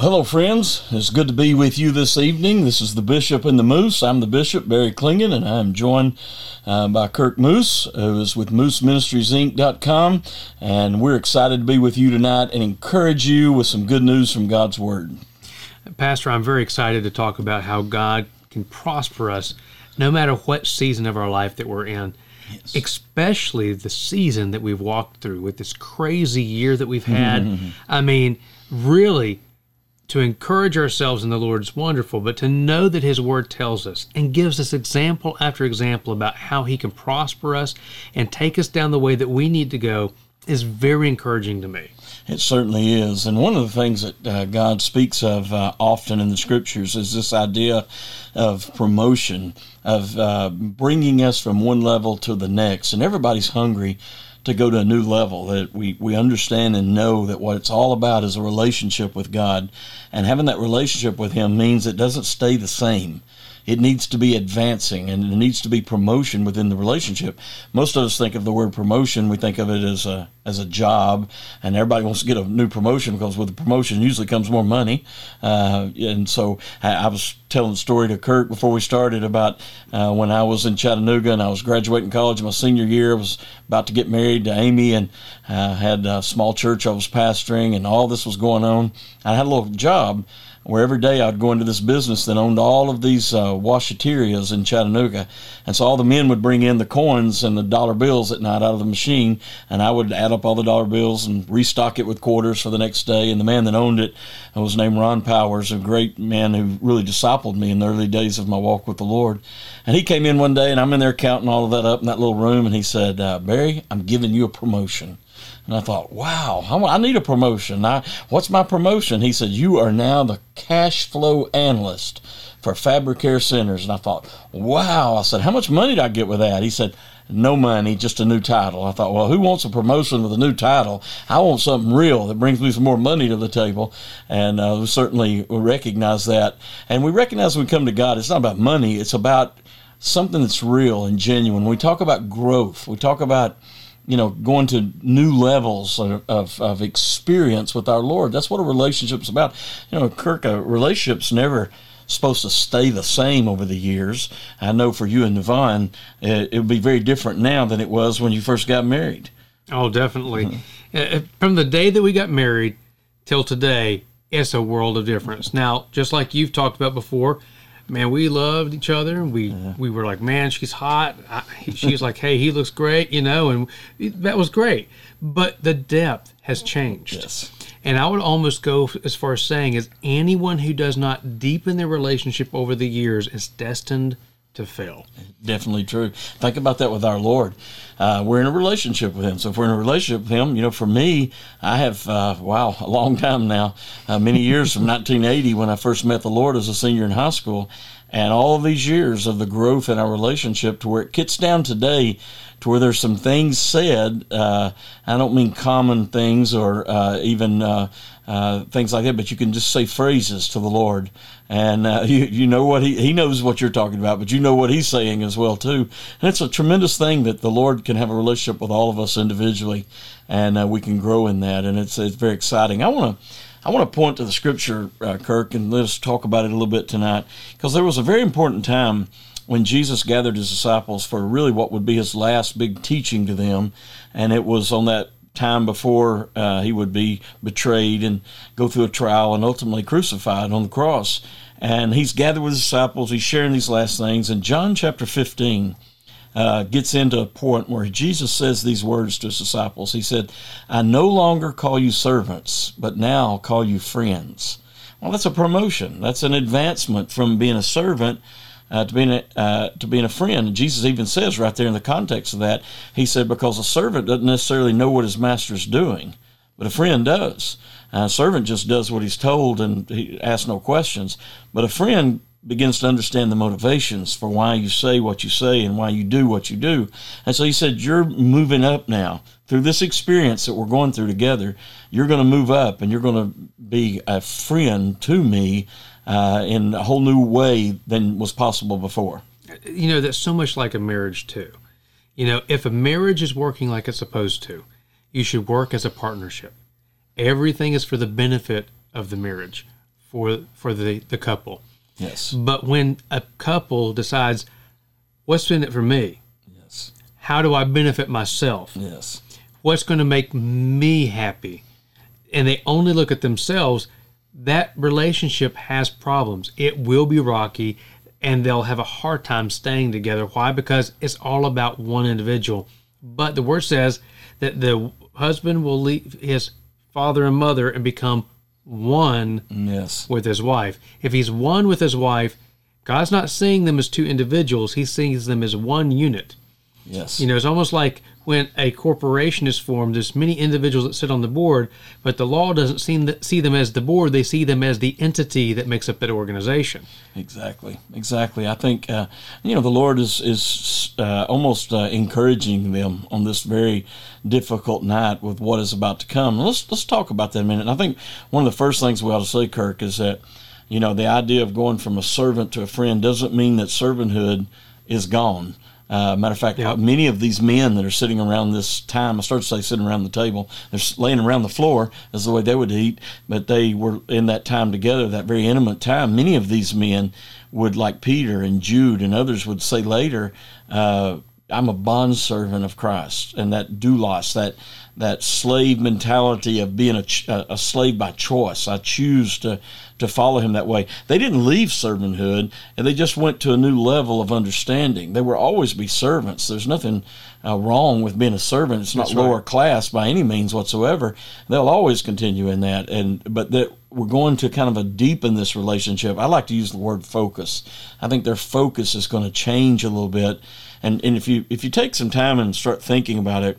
Hello, friends. It's good to be with you this evening. This is the Bishop and the Moose. I'm the Bishop, Barry Clingan, and I'm joined uh, by Kirk Moose, who is with MooseMinistriesInc.com. And we're excited to be with you tonight and encourage you with some good news from God's Word. Pastor, I'm very excited to talk about how God can prosper us no matter what season of our life that we're in. Yes. Especially the season that we've walked through with this crazy year that we've had. I mean, really, to encourage ourselves in the Lord is wonderful, but to know that His Word tells us and gives us example after example about how He can prosper us and take us down the way that we need to go is very encouraging to me. It certainly is. And one of the things that uh, God speaks of uh, often in the scriptures is this idea of promotion, of uh, bringing us from one level to the next. And everybody's hungry to go to a new level that we, we understand and know that what it's all about is a relationship with God. And having that relationship with Him means it doesn't stay the same it needs to be advancing and it needs to be promotion within the relationship. Most of us think of the word promotion, we think of it as a as a job, and everybody wants to get a new promotion because with the promotion usually comes more money. Uh, and so I, I, was telling the story to Kirk before we started about uh, when I was in Chattanooga and I was graduating college my senior year. I was about to get married to Amy and uh, had a small church I was pastoring, and all this was going on. I had a little job where every day I'd go into this business that owned all of these uh, washaterias in Chattanooga. And so all the men would bring in the coins and the dollar bills at night out of the machine, and I would add up all the dollar bills and restock it with quarters for the next day. And the man that owned it was named Ron Powers, a great man who really discipled me in the early days of my walk with the Lord. And he came in one day, and I'm in there counting all of that up in that little room, and he said, uh, Barry, I'm giving you a promotion. And I thought, wow, I need a promotion. I, what's my promotion? He said, you are now the cash flow analyst for Fabricare Centers. And I thought, wow. I said, how much money did I get with that? He said, no money, just a new title. I thought, well, who wants a promotion with a new title? I want something real that brings me some more money to the table. And uh, we certainly recognize that. And we recognize when we come to God, it's not about money, it's about something that's real and genuine. We talk about growth, we talk about you know, going to new levels of, of, experience with our Lord. That's what a relationship's about. You know, Kirk, a relationship's never supposed to stay the same over the years. I know for you and Yvonne, it, it would be very different now than it was when you first got married. Oh, definitely. Mm-hmm. From the day that we got married till today, it's a world of difference. Now, just like you've talked about before, man, we loved each other. We yeah. we were like, man, she's hot. I, she was like, hey, he looks great, you know, and that was great. But the depth has changed. Yes. And I would almost go as far as saying, is anyone who does not deepen their relationship over the years is destined to fail. Definitely true. Think about that with our Lord. Uh, we're in a relationship with Him. So if we're in a relationship with Him, you know, for me, I have, uh, wow, a long time now, uh, many years from 1980 when I first met the Lord as a senior in high school, and all these years of the growth in our relationship to where it gets down today to where there's some things said. Uh, I don't mean common things or uh, even uh, uh, things like that, but you can just say phrases to the Lord, and uh, you you know what he he knows what you're talking about, but you know what he's saying as well too. And it's a tremendous thing that the Lord can have a relationship with all of us individually, and uh, we can grow in that, and it's it's very exciting. I want to. I want to point to the scripture, Kirk, and let us talk about it a little bit tonight, because there was a very important time when Jesus gathered his disciples for really what would be his last big teaching to them. And it was on that time before uh, he would be betrayed and go through a trial and ultimately crucified on the cross. And he's gathered with his disciples, he's sharing these last things. And John chapter 15 uh, gets into a point where Jesus says these words to his disciples. He said, I no longer call you servants, but now call you friends. Well, that's a promotion. That's an advancement from being a servant uh, to being a, uh, to being a friend. Jesus even says right there in the context of that, he said, because a servant doesn't necessarily know what his master's doing, but a friend does. Uh, a servant just does what he's told and he asks no questions. But a friend begins to understand the motivations for why you say what you say and why you do what you do. And so he said, You're moving up now. Through this experience that we're going through together, you're going to move up and you're going to be a friend to me uh, in a whole new way than was possible before. You know, that's so much like a marriage, too. You know, if a marriage is working like it's supposed to, you should work as a partnership. Everything is for the benefit of the marriage. for for the the couple. Yes. But when a couple decides, what's in it for me? Yes. How do I benefit myself? Yes. What's going to make me happy? And they only look at themselves, that relationship has problems. It will be rocky and they'll have a hard time staying together. Why? Because it's all about one individual. But the word says that the husband will leave his father and mother and become one Yes. with his wife. If he's one with his wife, God's not seeing them as two individuals, he sees them as one unit. Yes. You know, it's almost like when a corporation is formed, there's many individuals that sit on the board, but the law doesn't seem to see them as the board, they see them as the entity that makes up that organization. Exactly, exactly. I think uh, you know the Lord is is uh, almost uh, encouraging them on this very difficult night with what is about to come. Let's let's talk about that a minute. And I think one of the first things we ought to say, Kirk, is that you know the idea of going from a servant to a friend doesn't mean that servanthood is gone. Uh, matter of fact, Yeah. many of these men that are sitting around this time, I started to say sitting around the table, they're laying around the floor is the way they would eat, but they were in that time together, that very intimate time. Many of these men would, like Peter and Jude and others, would say later, uh, I'm a bondservant of Christ. And that doulos, that that slave mentality of being a, a a slave by choice. I choose to to follow him that way. They didn't leave servanthood, and they just went to a new level of understanding. They will always be servants. There's nothing uh, wrong with being a servant. It's not That's right. lower class by any means whatsoever. They'll always continue in that, and but that we're going to kind of a deepen this relationship. I like to use the word focus. I think their focus is going to change a little bit, and and if you if you take some time and start thinking about it,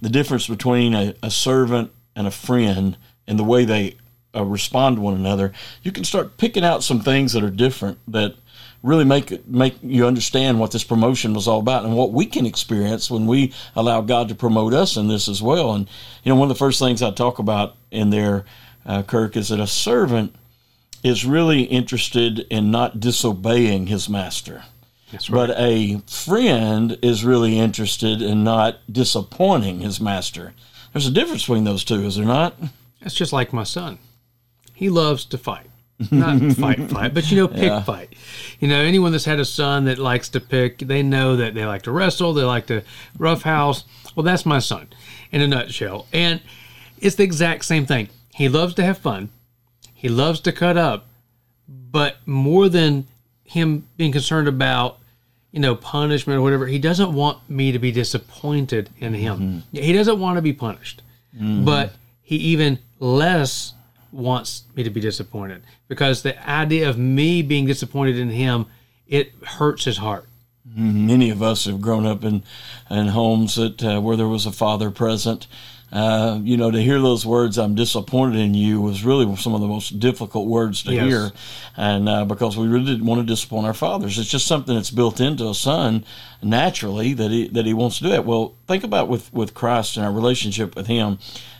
the difference between a, a servant and a friend and the way they uh, respond to one another, you can start picking out some things that are different that really make it, make you understand what this promotion was all about and what we can experience when we allow God to promote us in this as well. And you know, one of the first things I talk about in there, uh, Kirk, is that a servant is really interested in not disobeying his master. Right. But a friend is really interested in not disappointing his master. There's a difference between those two, is there not? It's just like my son. He loves to fight. Not fight, fight, but you know, pick Yeah. fight. You know, anyone that's had a son that likes to pick, they know that they like to wrestle, they like to roughhouse. Well, that's my son in a nutshell. And it's the exact same thing. He loves to have fun, he loves to cut up, but more than him being concerned about, you know, punishment or whatever, he doesn't want me to be disappointed in him. Mm-hmm. He doesn't want to be punished, mm-hmm. but he even less wants me to be disappointed because the idea of me being disappointed in him it hurts his heart. Many of us have grown up in in homes that uh, where there was a father present. Uh, you know, to hear those words, "I'm disappointed in you," was really some of the most difficult words to Yes. hear, and uh, because we really didn't want to disappoint our fathers, it's just something that's built into a son naturally that he that he wants to do that. Well, think about with with Christ and our relationship with Him.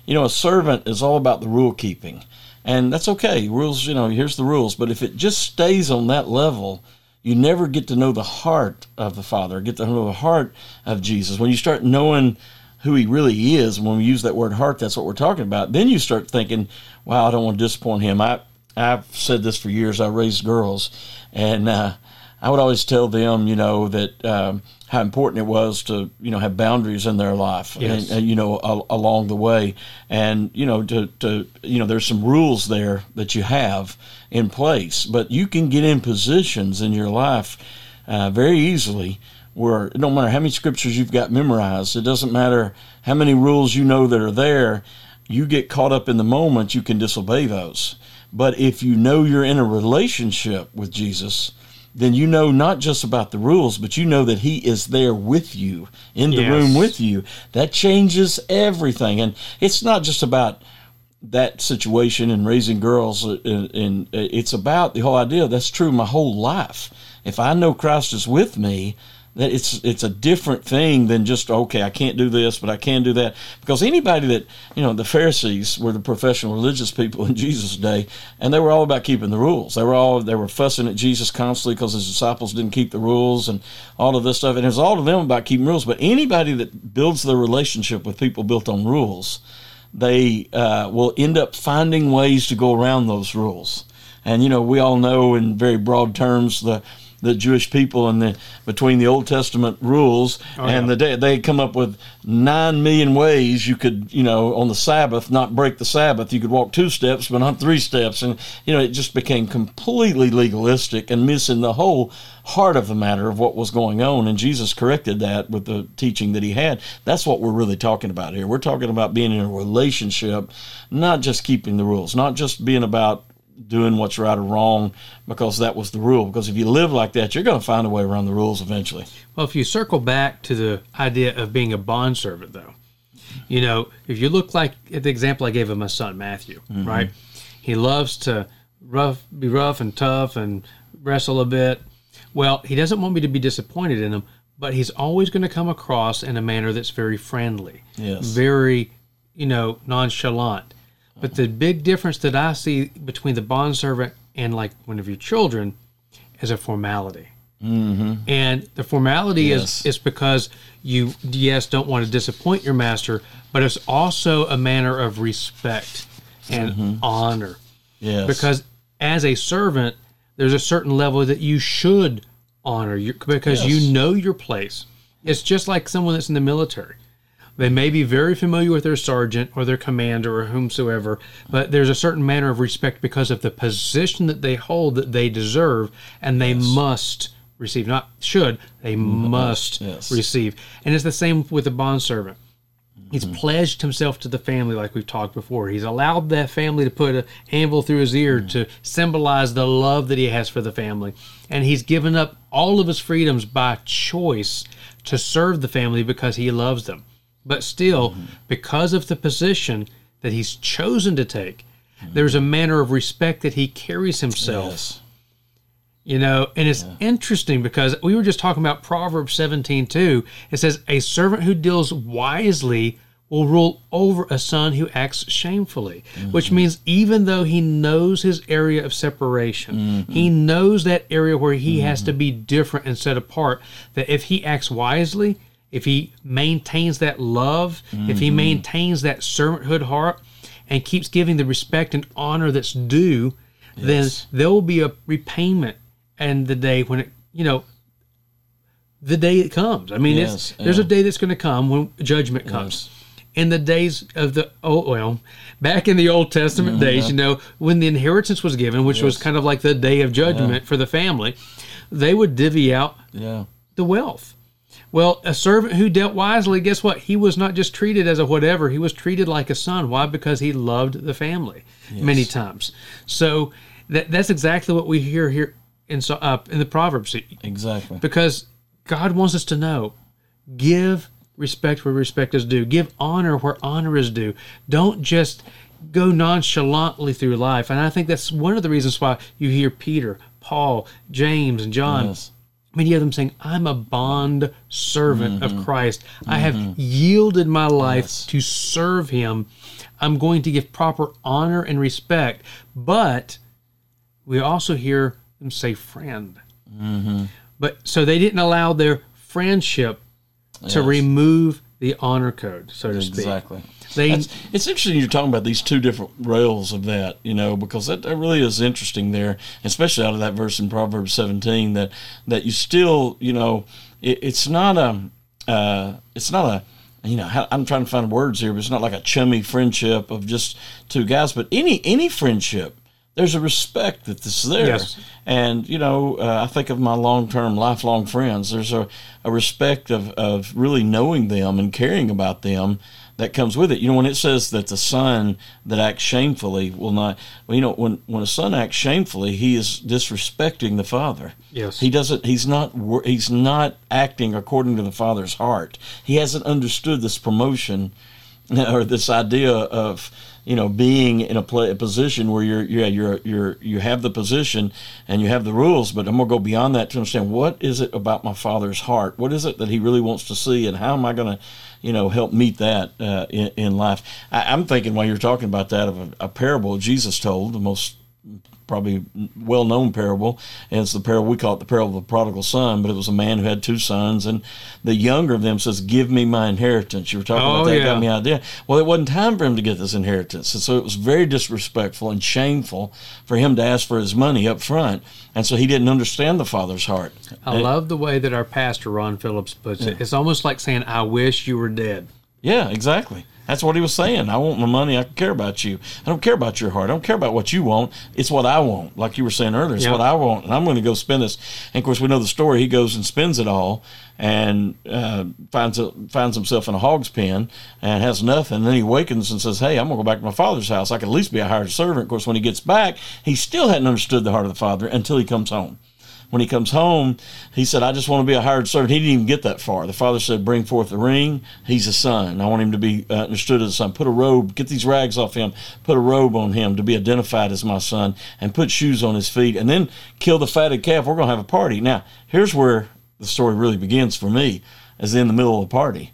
You know, a servant is all about the rule keeping, and that's okay. Rules, you know, here's the rules, but if it just stays on that level you never get to know the heart of the Father, get to know the heart of Jesus. When you start knowing who He really is, when we use that word heart, that's what we're talking about. Then you start thinking, "Wow, I don't want to disappoint Him." I I've said this for years. I raised girls, and uh, I would always tell them, you know, that um, how important it was to you know have boundaries in their life, Yes. and, and you know along the way, and you know to to you know there's some rules there that you have in place, but you can get in positions in your life uh, very easily where it don't matter how many scriptures you've got memorized, it doesn't matter how many rules you know that are there, you get caught up in the moment, you can disobey those. But if you know you're in a relationship with Jesus, then you know not just about the rules, but you know that He is there with you, in the Yes. room with you. That changes everything. And it's not just about that situation and raising girls uh, and, and it's about the whole idea that's true my whole life if i know christ is with me that it's it's a different thing than just okay i can't do this but i can do that. Because anybody that you know the pharisees were the professional religious people in jesus day and they were all about keeping the rules. They were all they were fussing at jesus constantly because his disciples didn't keep the rules and all of this stuff. And it was all to them about keeping rules. But anybody that builds their relationship with people built on rules they uh, will end up finding ways to go around those rules. And you know, we all know in very broad terms the the Jewish people and the between the Old Testament rules Oh, and yeah. the day they come up with nine million ways you could you know on the Sabbath not break the Sabbath. You could walk two steps but not three steps, and you know it just became completely legalistic and missing the whole heart of the matter of what was going on. And Jesus corrected that with the teaching that he had. That's what we're really talking about here. We're talking about being in a relationship, not just keeping the rules, not just being about doing what's right or wrong because that was the rule. Because if you live like that, you're going to find a way around the rules eventually. Well, if you circle back to the idea of being a bond servant, though, you know, if you look like at the example I gave of my son Matthew, mm-hmm. right? He loves to rough, be rough and tough and wrestle a bit. Well, he doesn't want me to be disappointed in him, but he's always going to come across in a manner that's very friendly, Yes. very, you know, nonchalant. But the big difference that I see between the bond servant and like one of your children is a formality. Mm-hmm. And the formality Yes. is is because you yes don't want to disappoint your master, but it's also a manner of respect and mm-hmm. honor. Yes. Because as a servant, there's a certain level that you should honor your, because Yes. you know your place. It's just like someone that's in the military. They may be very familiar with their sergeant or their commander or whomsoever, but there's a certain manner of respect because of the position that they hold that they deserve, and they must receive. Not should, they mm-hmm. must yes. receive. And it's the same with the bondservant. He's mm-hmm. pledged himself to the family, like we've talked before. He's allowed that family to put an anvil through his ear mm. to symbolize the love that he has for the family. And he's given up all of his freedoms by choice to serve the family because he loves them. But still, mm-hmm. because of the position that he's chosen to take, mm-hmm. there's a manner of respect that he carries himself. Yes. You know, and it's interesting because we were just talking about Proverbs 17 too. It says, A servant who deals wisely will rule over a son who acts shamefully, mm-hmm. which means even though he knows his area of separation, he knows that area where he has to be different and set apart, that if he acts wisely, if he maintains that love, if he mm-hmm. maintains that servanthood heart, and keeps giving the respect and honor that's due, then there will be a repayment and the day when it you know the day it comes. I mean Yes, it's there's a day that's going to come when judgment comes. In the days of the oh well back in the old testament mm-hmm. days you know when the inheritance was given which was kind of like the day of judgment for the family they would divvy out Yeah. the wealth well a servant who dealt wisely guess what he was not just treated as a whatever he was treated like a son why because he loved the family many times so that, that's exactly what we hear here in so uh, in the proverbs Exactly. because God wants us to know give respect where respect is due, give honor where honor is due. Don't just go nonchalantly through life. And I think that's one of the reasons why you hear Peter, Paul, James, and John. Yes. Many of them saying, I'm a bond servant of mm-hmm. Christ. I have mm-hmm. yielded my life Yes. to serve him. I'm going to give proper honor and respect. But we also hear them say friend. Mm-hmm. But so they didn't allow their friendship to remove the honor code, so to speak. Exactly. They That's, it's interesting you're talking about these two different rails of that, you know, because that, that really is interesting there, especially out of that verse in Proverbs 17 that that you still, you know, it, it's not a, uh, it's not a, you know, I'm trying to find words here, but it's not like a chummy friendship of just two guys, but any any friendship. There's a respect that that's there, Yes. and you know, uh, I think of my long-term, lifelong friends. There's a, a respect of, of really knowing them and caring about them that comes with it. You know, when it says that the son that acts shamefully will not, well, you know, when when a son acts shamefully, he is disrespecting the father. Yes. he doesn't. He's not. He's not acting according to the father's heart. He hasn't understood this promotion or this idea of you know being in a, play, a position where you're yeah you're you're you have the position and you have the rules but i'm going to go beyond that to understand what is it about my father's heart what is it that he really wants to see and how am i going to you know help meet that uh, in, in life. I, i'm thinking while you're talking about that of a, a parable jesus told the most probably well known parable. And it's the parable, we call it the parable of the prodigal son, but it was a man who had two sons. And the younger of them says, Give me my inheritance. You were talking Oh, about that, yeah. got me idea. Well, it wasn't time for him to get this inheritance. And so it was very disrespectful and shameful for him to ask for his money up front. And so he didn't understand the father's heart. I love the way that our pastor Ron Phillips puts it. It's almost like saying, "I wish you were dead." Yeah, exactly. That's what he was saying. I want my money. I care about you. I don't care about your heart. I don't care about what you want. It's what I want. Like you were saying earlier, it's Yeah. what I want, and I'm going to go spend this. And of course, we know the story. He goes and spends it all, and uh, finds a, finds himself in a hog's pen and has nothing. And then he wakens and says, "Hey, I'm going to go back to my father's house. I can at least be a hired servant." Of course, when he gets back, he still hadn't understood the heart of the father until he comes home when he comes home, he said, I just want to be a hired servant. He didn't even get that far. The father said, Bring forth the ring. He's a son. I want him to be uh, understood as a son. Put a robe, get these rags off him, put a robe on him to be identified as my son, and put shoes on his feet, and then kill the fatted calf. We're going to have a party. Now, here's where the story really begins for me, as in the middle of the party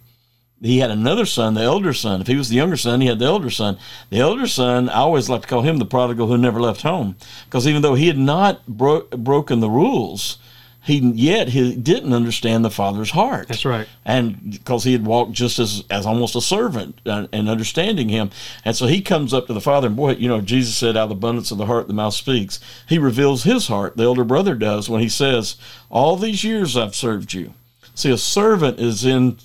he had another son, the elder son. If he was the younger son, he had the elder son. The elder son, I always like to call him the prodigal who never left home, because even though he had not bro- broken the rules, he yet he didn't understand the father's heart. That's right. And because he had walked just as as almost a servant uh, and understanding him, and so he comes up to the father, and boy, you know, Jesus said, "Out of the abundance of the heart, the mouth speaks." He reveals his heart. The elder brother does when he says, "All these years I've served you." See, a servant is in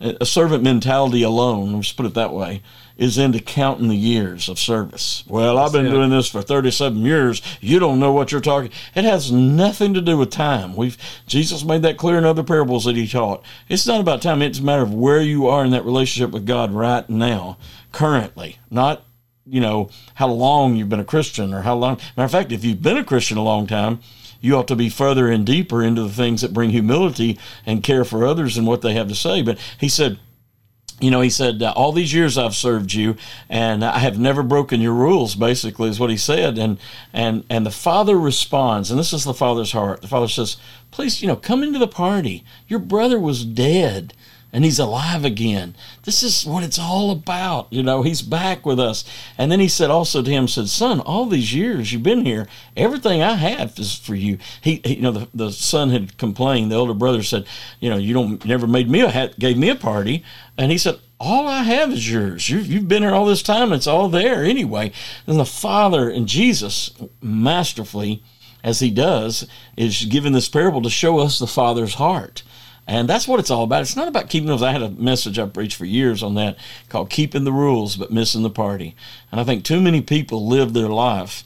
a servant mentality alone. Let's put it that way. Is into counting the years of service. Well, I've been doing this for 37 years. You don't know what you're talking. It has nothing to do with time. We've Jesus made that clear in other parables that he taught. It's not about time. It's a matter of where you are in that relationship with God right now, currently, not you know how long you've been a Christian or how long. Matter of fact, if you've been a Christian a long time, you ought to be further and deeper into the things that bring humility and care for others and what they have to say. But he said, you know, he said, uh, all these years I've served you, and I have never broken your rules. Basically, is what he said, and and and the father responds, and this is the father's heart. The father says, "Please, you know, come into the party. Your brother was dead." And he's alive again. This is what it's all about. You know, he's back with us. And then he said also to him, said, Son, all these years you've been here, everything I have is for you. He, he you know, the, the son had complained. The older brother said, You know, you don't never made me a hat, gave me a party. And he said, all I have is yours. You, you've been here all this time. It's all there anyway. And the Father and Jesus, masterfully, as he does, is giving this parable to show us the Father's heart. And that's what it's all about. It's not about keeping those. I had a message I preached for years on that called Keeping the Rules but Missing the Party. And I think too many people live their life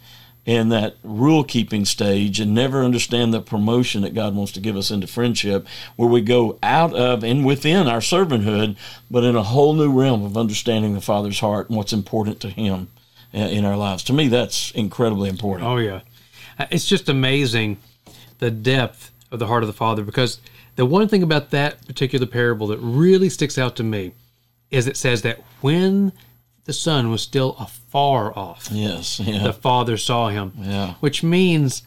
in that rule keeping stage and never understand the promotion that God wants to give us into friendship, where we go out of and within our servanthood, but in a whole new realm of understanding the Father's heart and what's important to Him in our lives. To me, that's incredibly important. Oh yeah, Uh, it's just amazing the depth of the heart of the Father. Because the one thing about that particular parable that really sticks out to me is it says that when the Son was still afar off, Yes, yeah, the Father saw him, yeah, which means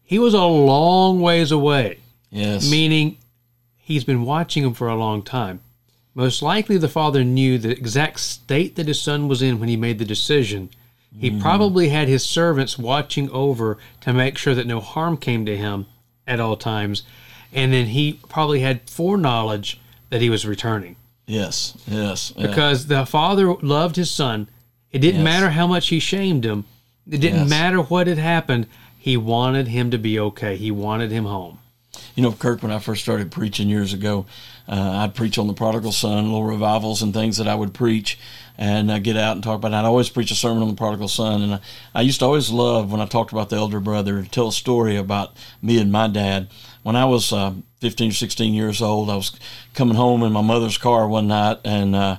he was a long ways away. yes, meaning he's been watching him for a long time. Most likely, the father knew the exact state that his son was in when he made the decision. He mm. probably had his servants watching over to make sure that no harm came to him at all times. And then he probably had foreknowledge that he was returning yes, yes, yeah. because the father loved his son. It didn't Yes. matter how much he shamed him, it didn't Yes. matter what had happened. He wanted him to be okay, he wanted him home. You know, Kirk, when I first started preaching years ago, uh, I'd preach on the prodigal son, little revivals and things that I would preach and uh, get out and talk about. it. I'd always preach a sermon on the prodigal son. And I, I used to always love when I talked about the elder brother to tell a story about me and my dad. When I was uh, 15 or 16 years old, I was coming home in my mother's car one night and uh,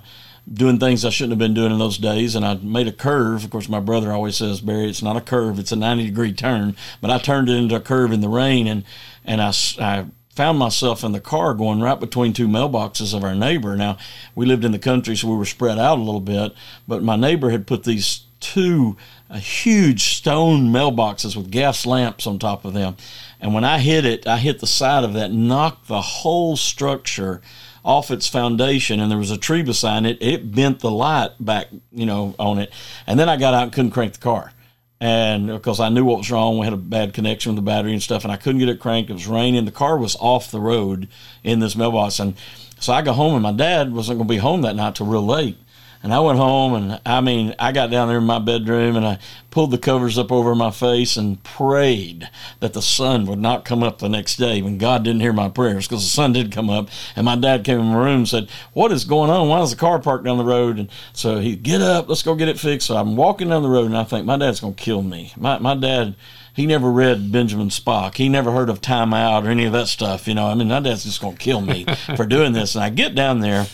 doing things I shouldn't have been doing in those days. And I made a curve. Of course, my brother always says, Barry, it's not a curve, it's a 90 degree turn. But I turned it into a curve in the rain and, and I, I found myself in the car going right between two mailboxes of our neighbor. Now, we lived in the country, so we were spread out a little bit, but my neighbor had put these two uh, huge stone mailboxes with gas lamps on top of them. And when I hit it, I hit the side of that, knocked the whole structure off its foundation and there was a tree beside it it bent the light back you know on it and then i got out and couldn't crank the car and because I knew what was wrong, we had a bad connection with the battery and stuff, and I couldn't get it cranked. It was raining. The car was off the road in this mailbox, and so I go home, and my dad wasn't going to be home that night till real late. And I went home, and I mean, I got down there in my bedroom and I pulled the covers up over my face and prayed that the sun would not come up the next day. When God didn't hear my prayers, because the sun did come up, and my dad came in my room and said, "What is going on? Why is the car parked down the road?" And so he get up, let's go get it fixed. So I'm walking down the road, and I think my dad's going to kill me. My my dad he never read Benjamin Spock. He never heard of Time Out or any of that stuff. You know, I mean, my dad's just going to kill me for doing this. And I get down there,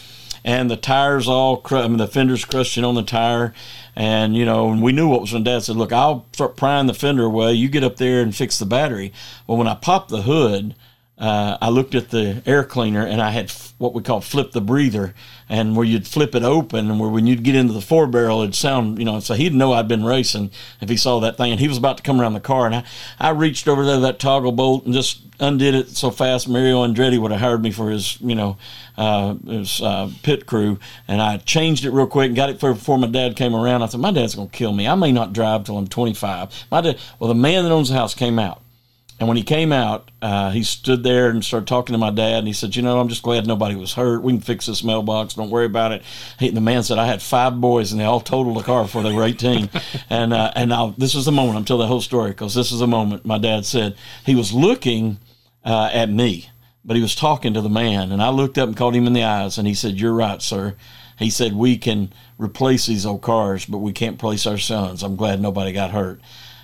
and the tires all, cr- I mean, the fender's crushing on the tire. And, you know, and we knew what was when Dad said, Look, I'll start prying the fender away. You get up there and fix the battery. Well, when I popped the hood, uh, I looked at the air cleaner and I had f- what we call flip the breather, and where you'd flip it open, and where when you'd get into the four barrel, it'd sound, you know, so he'd know I'd been racing if he saw that thing. And he was about to come around the car, and I, I reached over there, that toggle bolt, and just undid it so fast. Mario Andretti would have hired me for his, you know, uh, his uh, pit crew, and I changed it real quick and got it for before my dad came around. I said, my dad's gonna kill me. I may not drive till I'm 25. My dad, well, the man that owns the house came out. And when he came out, uh, he stood there and started talking to my dad. And he said, "You know, I'm just glad nobody was hurt. We can fix this mailbox. Don't worry about it." He, the man said, "I had five boys, and they all totaled the car before they were 18." and uh, and now this is the moment. I'm telling the whole story because this is the moment. My dad said he was looking uh, at me, but he was talking to the man, and I looked up and caught him in the eyes, and he said, "You're right, sir." He said, "We can replace these old cars, but we can't replace our sons. I'm glad nobody got hurt."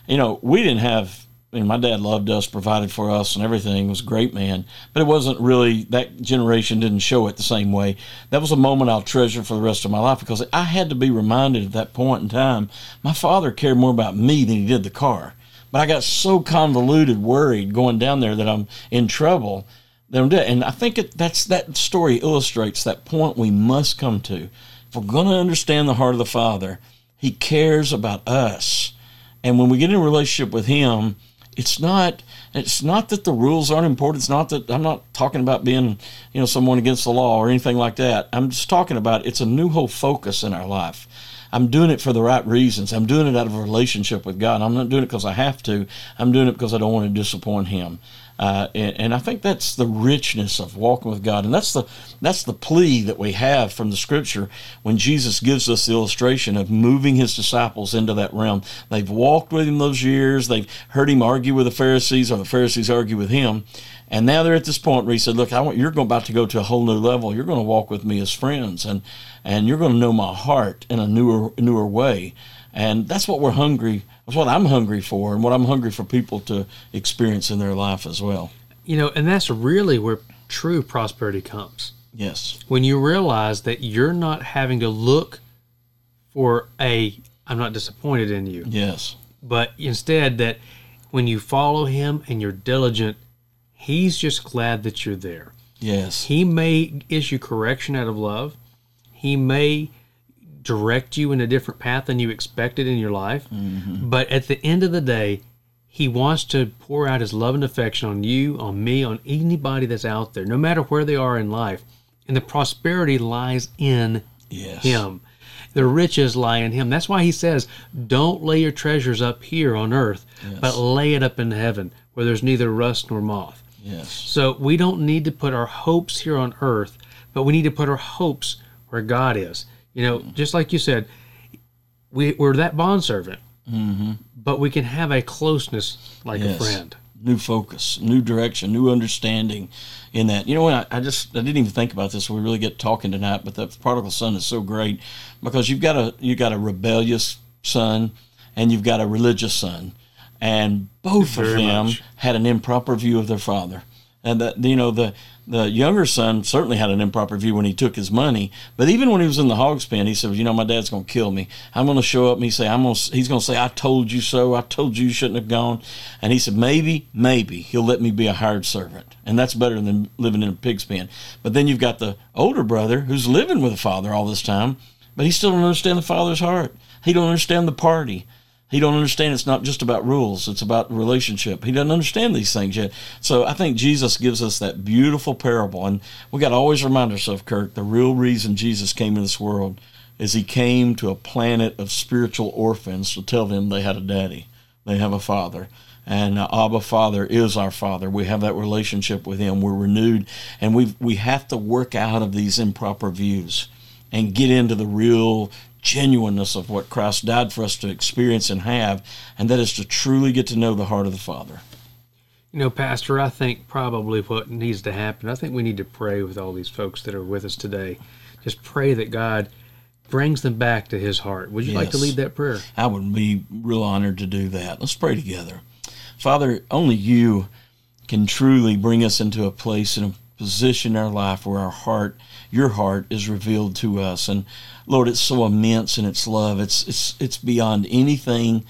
You know, we didn't have and my dad loved us, provided for us, and everything. Was a great man, but it wasn't really that generation didn't show it the same way. That was a moment I'll treasure for the rest of my life because I had to be reminded at that point in time. My father cared more about me than he did the car, but I got so convoluted, worried going down there that I'm in trouble. That I'm dead. And I think it, that's that story illustrates that point we must come to. If we're going to understand the heart of the Father, He cares about us, and when we get in a relationship with Him it's not it's not that the rules aren't important. It's not that i'm not talking about being you know someone against the law or anything like that. I'm just talking about it's a new whole focus in our life. I'm doing it for the right reasons. I'm doing it out of a relationship with god. I'm not doing it because i have to. I'm doing it because i don't want to disappoint him uh, and, and, I think that's the richness of walking with God, and that's the that's the plea that we have from the Scripture when Jesus gives us the illustration of moving His disciples into that realm. They've walked with Him those years. They've heard Him argue with the Pharisees, or the Pharisees argue with Him, and now they're at this point where He said, "Look, I want you're about to go to a whole new level. You're going to walk with me as friends, and and you're going to know my heart in a newer newer way." And that's what we're hungry. That's what I'm hungry for, and what I'm hungry for people to experience in their life as well. You know, and that's really where true prosperity comes. Yes. When you realize that you're not having to look for a, I'm not disappointed in you. Yes. But instead, that when you follow him and you're diligent, he's just glad that you're there. Yes. He may issue correction out of love. He may direct you in a different path than you expected in your life. Mm-hmm. But at the end of the day, he wants to pour out his love and affection on you, on me, on anybody that's out there, no matter where they are in life. And the prosperity lies in yes. him. The riches lie in him. That's why he says, Don't lay your treasures up here on earth, yes. but lay it up in heaven, where there's neither rust nor moth. Yes. So we don't need to put our hopes here on earth, but we need to put our hopes where God is. You know, just like you said, we, we're that bond servant, mm-hmm. but we can have a closeness like yes. a friend. New focus, new direction, new understanding in that. You know what? I, I, just I didn't even think about this. We really get talking tonight, but the prodigal son is so great because you've got a you got a rebellious son and you've got a religious son, and both Very of them much. had an improper view of their father and that you know the the younger son certainly had an improper view when he took his money. But even when he was in the hog's pen, he said, "You know, my dad's going to kill me. I'm going to show up." and he say, "I'm going." He's going to say, "I told you so. I told you you shouldn't have gone." And he said, "Maybe, maybe he'll let me be a hired servant, and that's better than living in a pig's pen." But then you've got the older brother who's living with the father all this time, but he still don't understand the father's heart. He don't understand the party. He don't understand it's not just about rules, it's about relationship. He doesn't understand these things yet. So I think Jesus gives us that beautiful parable. And we got to always remind ourselves, Kirk, the real reason Jesus came into this world is he came to a planet of spiritual orphans to tell them they had a daddy, they have a father. And uh, Abba Father is our Father. We have that relationship with Him. We're renewed, and we we have to work out of these improper views and get into the real genuineness of what Christ died for us to experience and have, and that is to truly get to know the heart of the Father. You know, Pastor, I think probably what needs to happen, I think we need to pray with all these folks that are with us today. Just pray that God brings them back to his heart. Would you yes. like to lead that prayer? I would be real honored to do that. Let's pray together. Father, only you can truly bring us into a place and a position in our life where our heart, your heart, is revealed to us. And Lord, it's so immense in its love. It's it's it's beyond anything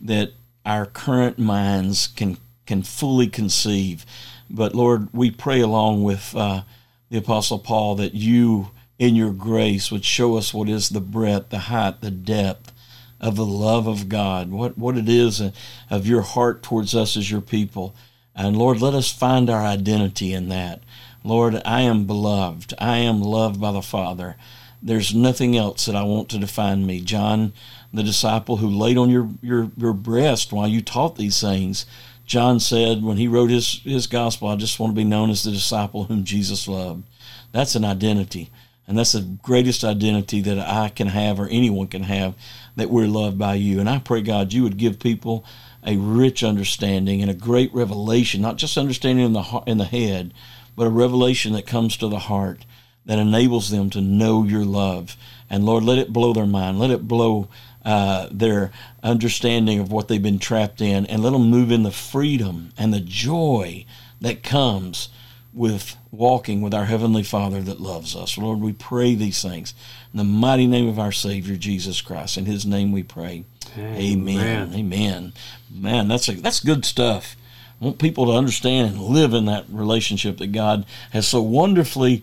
that our current minds can can fully conceive. But Lord, we pray along with uh, the Apostle Paul that you, in your grace, would show us what is the breadth, the height, the depth of the love of God, what what it is of your heart towards us as your people. And Lord, let us find our identity in that. Lord, I am beloved. I am loved by the Father. There's nothing else that I want to define me. John, the disciple who laid on your, your, your breast while you taught these things, John said when he wrote his, his gospel, I just want to be known as the disciple whom Jesus loved. That's an identity. And that's the greatest identity that I can have or anyone can have that we're loved by you. And I pray, God, you would give people a rich understanding and a great revelation, not just understanding in the, in the head, but a revelation that comes to the heart that enables them to know your love. And Lord, let it blow their mind. Let it blow uh, their understanding of what they've been trapped in, and let them move in the freedom and the joy that comes with walking with our Heavenly Father that loves us. Lord, we pray these things in the mighty name of our Savior Jesus Christ. In His name we pray. Amen. Amen. Amen. Man, that's a, that's good stuff. I want people to understand and live in that relationship that God has so wonderfully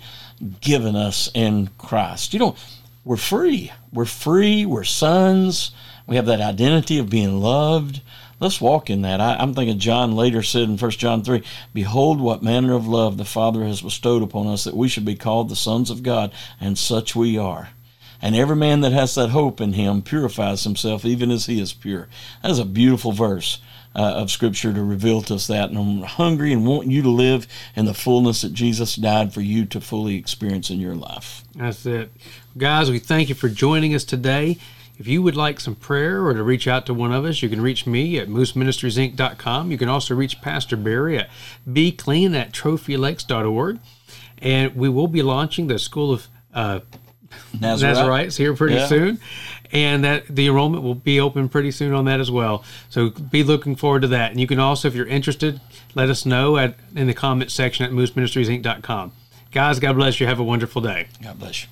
given us in Christ. You know, we're free. We're free. We're sons. We have that identity of being loved. Let's walk in that. I, am thinking John later said in 1 John 3 Behold, what manner of love the Father has bestowed upon us that we should be called the sons of God, and such we are. And every man that has that hope in him purifies himself even as he is pure. That is a beautiful verse uh, of Scripture to reveal to us that. And I'm hungry and want you to live in the fullness that Jesus died for you to fully experience in your life. That's it. Guys, we thank you for joining us today. If you would like some prayer or to reach out to one of us, you can reach me at mooseministriesinc.com. You can also reach Pastor Barry at beclean at trophylakes.org. And we will be launching the School of uh, Nazarite. Nazarites here pretty yeah. soon and that the enrollment will be open pretty soon on that as well. So be looking forward to that. And you can also, if you're interested, let us know at in the comment section at mooseministriesinc.com. Guys, God bless you. Have a wonderful day. God bless you.